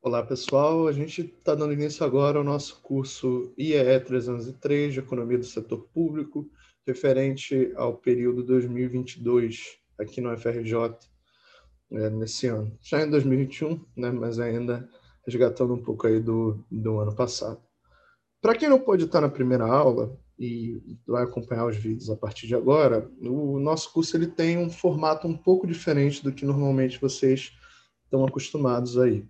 Olá, pessoal. A gente está dando início agora ao nosso curso IEE 303 de Economia do Setor Público, referente ao período 2022 aqui no FRJ é, nesse ano. Já em 2021, né, mas ainda resgatando um pouco aí do, do ano passado. Para quem não pode estar na primeira aula e vai acompanhar os vídeos a partir de agora, o nosso curso ele tem um formato um pouco diferente do que normalmente vocês estão acostumados aí.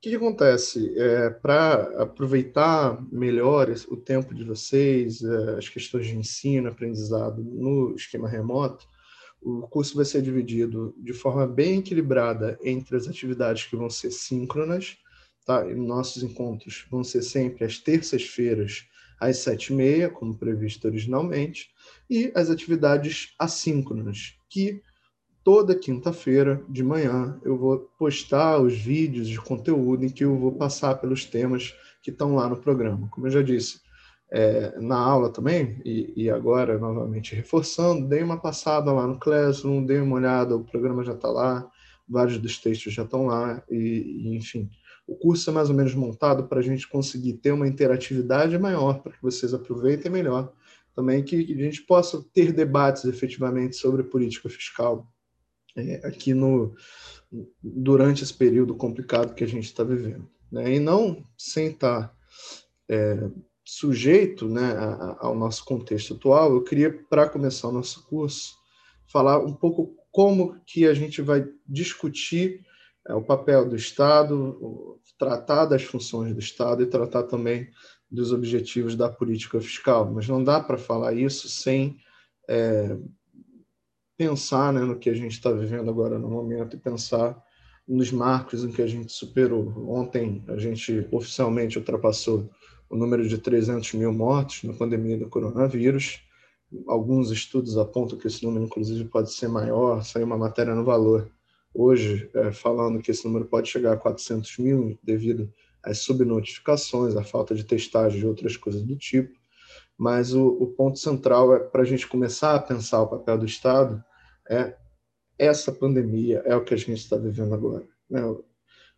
O que, que acontece? É, Para aproveitar melhor o tempo de vocês, é, as questões de ensino, aprendizado no esquema remoto, o curso vai ser dividido de forma bem equilibrada entre as atividades que vão ser síncronas, tá? E nossos encontros vão ser sempre às terças-feiras, às sete e meia, como previsto originalmente, e as atividades assíncronas, que toda quinta-feira de manhã eu vou postar os vídeos de conteúdo em que eu vou passar pelos temas que estão lá no programa. Como eu já disse, é, na aula também, e, e, agora novamente reforçando, dei uma passada lá no Classroom, dei uma olhada, o programa já está lá, vários dos textos já estão lá, e, e, enfim. O curso é mais ou menos montado para a gente conseguir ter uma interatividade maior, para que vocês aproveitem melhor. Também que a gente possa ter debates efetivamente sobre política fiscal é, aqui no durante esse período complicado que a gente está vivendo, né? E não sem estar tá, é, sujeito, né, ao nosso contexto atual. Eu queria, para começar o nosso curso, falar um pouco como que a gente vai discutir é, o papel do Estado, tratar das funções do Estado e tratar também dos objetivos da política fiscal. Mas não dá para falar isso sem é, pensar né, no que a gente está vivendo agora no momento e pensar nos marcos em que a gente superou. Ontem a gente oficialmente ultrapassou o número de 300 mil mortos na pandemia do coronavírus. Alguns estudos apontam que esse número, inclusive, pode ser maior. Saiu uma matéria no Valor hoje é, falando que esse número pode chegar a 400 mil devido às subnotificações, à falta de testagem e outras coisas do tipo. Mas o, o ponto central é para a gente começar a pensar o papel do Estado é essa pandemia é o que a gente está vivendo agora. Né?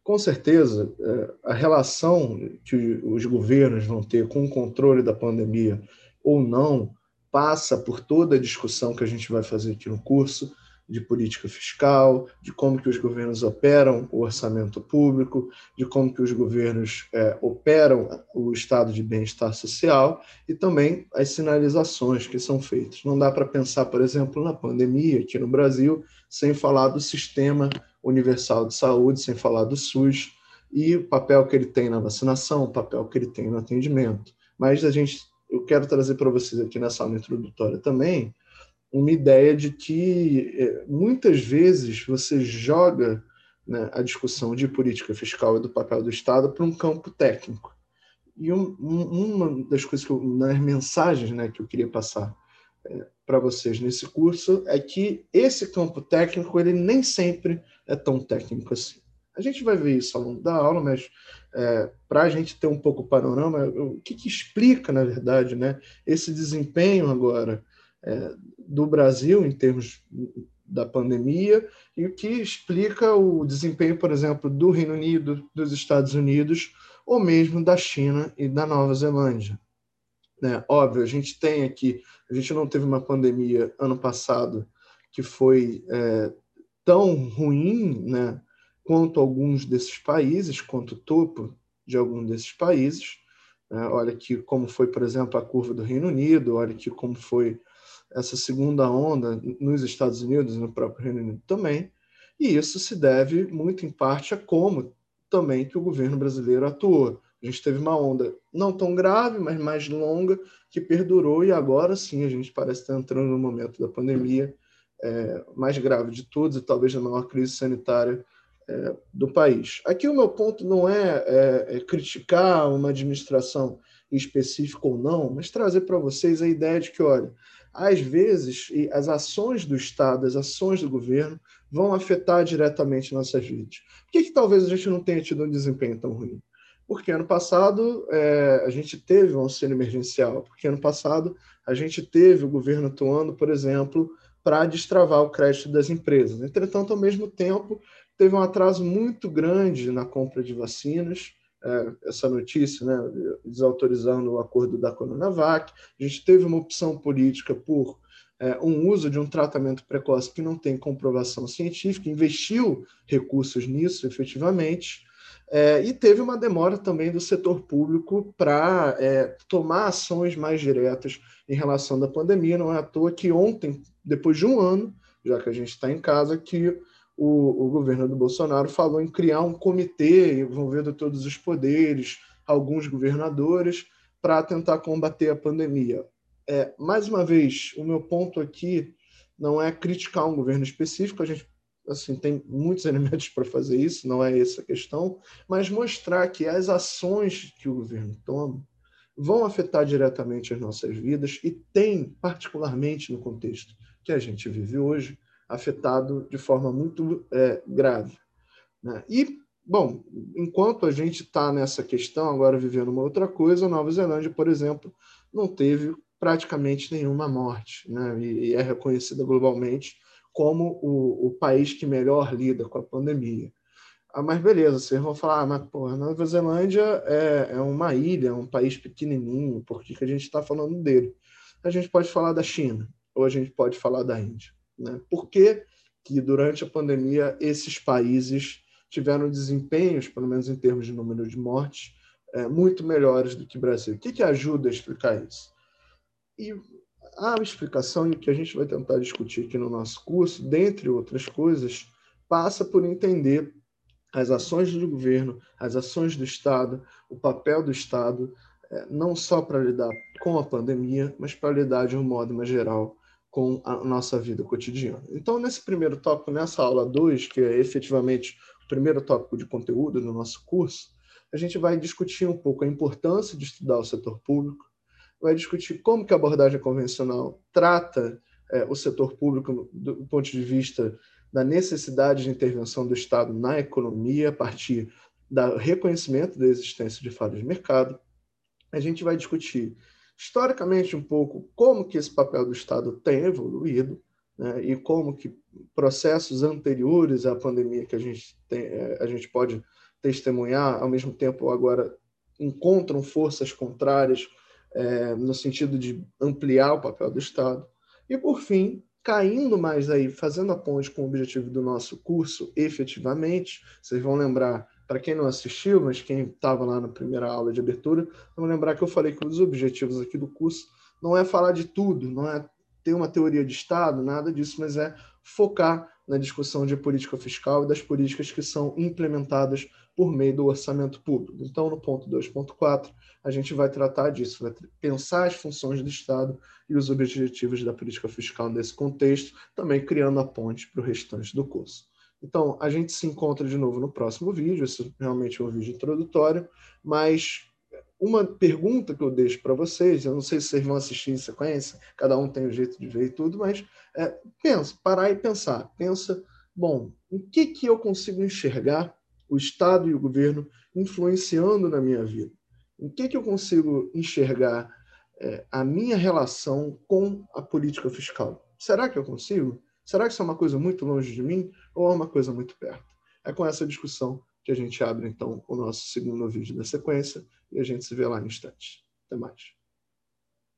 Com certeza, é, a relação que os governos vão ter com o controle da pandemia ou não passa por toda a discussão que a gente vai fazer aqui no curso, de política fiscal, de como que os governos operam o orçamento público, de como que os governos é, operam o estado de bem-estar social e também as sinalizações que são feitas. Não dá para pensar, por exemplo, na pandemia aqui no Brasil sem falar do sistema universal de saúde, sem falar do SUS e o papel que ele tem na vacinação, o papel que ele tem no atendimento. Mas a gente, eu quero trazer para vocês aqui nessa aula introdutória também uma ideia de que é, muitas vezes você joga né, a discussão de política fiscal e do papel do Estado para um campo técnico. E um, uma das coisas que eu, nas mensagens né, que eu queria passar é, para vocês nesse curso é que esse campo técnico ele nem sempre é tão técnico assim. A gente vai ver isso ao longo da aula, mas é, para a gente ter um pouco o panorama, o que, que explica, na verdade, né, esse desempenho agora é, do Brasil em termos da pandemia e o que explica o desempenho, por exemplo, do Reino Unido, dos Estados Unidos ou mesmo da China e da Nova Zelândia. Né? Óbvio, a gente tem aqui, a gente não teve uma pandemia ano passado que foi é, tão ruim né, quanto alguns desses países, quanto o topo de alguns desses países. Né? Olha aqui como foi, por exemplo, a curva do Reino Unido, olha aqui como foi essa segunda onda nos Estados Unidos e no próprio Reino Unido também, e isso se deve muito em parte a como também que o governo brasileiro atuou. A gente teve uma onda não tão grave, mas mais longa, que perdurou, e agora sim a gente parece estar entrando no momento da pandemia é, mais grave de todos, e talvez a maior crise sanitária é, do país. Aqui o meu ponto não é, é, é criticar uma administração específica ou não, mas trazer para vocês a ideia de que, olha, às vezes, as ações do Estado, as ações do governo, vão afetar diretamente nossas vidas. Por que, que talvez a gente não tenha tido um desempenho tão ruim? Porque ano passado é, a gente teve um auxílio emergencial, porque ano passado a gente teve o governo atuando, por exemplo, para destravar o crédito das empresas. Entretanto, ao mesmo tempo, teve um atraso muito grande na compra de vacinas, essa notícia, né, desautorizando o acordo da Coronavac. A gente teve uma opção política por é, um uso de um tratamento precoce que não tem comprovação científica, investiu recursos nisso efetivamente, é, e teve uma demora também do setor público para é, tomar ações mais diretas em relação da pandemia. Não é à toa que ontem, depois de um ano, já que a gente está em casa, que o, o, governo do Bolsonaro falou em criar um comitê envolvendo todos os poderes, alguns governadores, para tentar combater a pandemia. É, mais uma vez, o meu ponto aqui não é criticar um governo específico, a gente assim tem muitos elementos para fazer isso, não é essa a questão, mas mostrar que as ações que o governo toma vão afetar diretamente as nossas vidas e tem, particularmente no contexto que a gente vive hoje, afetado de forma muito é, grave. Né? E, bom, enquanto a gente está nessa questão, agora vivendo uma outra coisa, a Nova Zelândia, por exemplo, não teve praticamente nenhuma morte, né? e, e é reconhecida globalmente como o, o, país que melhor lida com a pandemia. Ah, mas beleza, vocês vão falar, ah, mas porra, Nova Zelândia é, é uma ilha, é um país pequenininho, por que, que a gente está falando dele? A gente pode falar da China, ou a gente pode falar da Índia. Né? Por que, que durante a pandemia esses países tiveram desempenhos, pelo menos em termos de número de mortes, é, muito melhores do que o Brasil? O que, que ajuda a explicar isso? E a explicação, que a gente vai tentar discutir aqui no nosso curso, dentre outras coisas, passa por entender as ações do governo, as ações do Estado, o papel do Estado, é, não só para lidar com a pandemia, mas para lidar de um modo mais geral com a nossa vida cotidiana. Então, nesse primeiro tópico, nessa aula 2, que é efetivamente o primeiro tópico de conteúdo do nosso curso, a gente vai discutir um pouco a importância de estudar o setor público, vai discutir como que a abordagem convencional trata é, o setor público do, do ponto de vista da necessidade de intervenção do Estado na economia a partir do reconhecimento da existência de falhas de mercado. A gente vai discutir historicamente um pouco como que esse papel do Estado tem evoluído né, e como que processos anteriores à pandemia que a gente, tem, é, a gente pode testemunhar, ao mesmo tempo agora encontram forças contrárias é, no sentido de ampliar o papel do Estado. E, por fim, caindo mais aí, fazendo a ponte com o objetivo do nosso curso, efetivamente, vocês vão lembrar, para quem não assistiu, mas quem estava lá na primeira aula de abertura, vão lembrar que eu falei que um dos objetivos aqui do curso não é falar de tudo, não é ter uma teoria de Estado, nada disso, mas é focar na discussão de política fiscal e das políticas que são implementadas por meio do orçamento público. Então, no ponto 2.4, a gente vai tratar disso, vai pensar as funções do Estado e os objetivos da política fiscal nesse contexto, também criando a ponte para o restante do curso. Então, a gente se encontra de novo no próximo vídeo, esse realmente é um vídeo introdutório, mas uma pergunta que eu deixo para vocês, eu não sei se vocês vão assistir em sequência, cada um tem o um jeito de ver e tudo, mas é, pensa, parar e pensar. Pensa, bom, o que, que eu consigo enxergar o Estado e o governo influenciando na minha vida? Em que, que eu consigo enxergar é, a minha relação com a política fiscal? Será que eu consigo? Será que isso é uma coisa muito longe de mim ou é uma coisa muito perto? É com essa discussão que a gente abre, então, o nosso segundo vídeo da sequência e a gente se vê lá no instante. Até mais.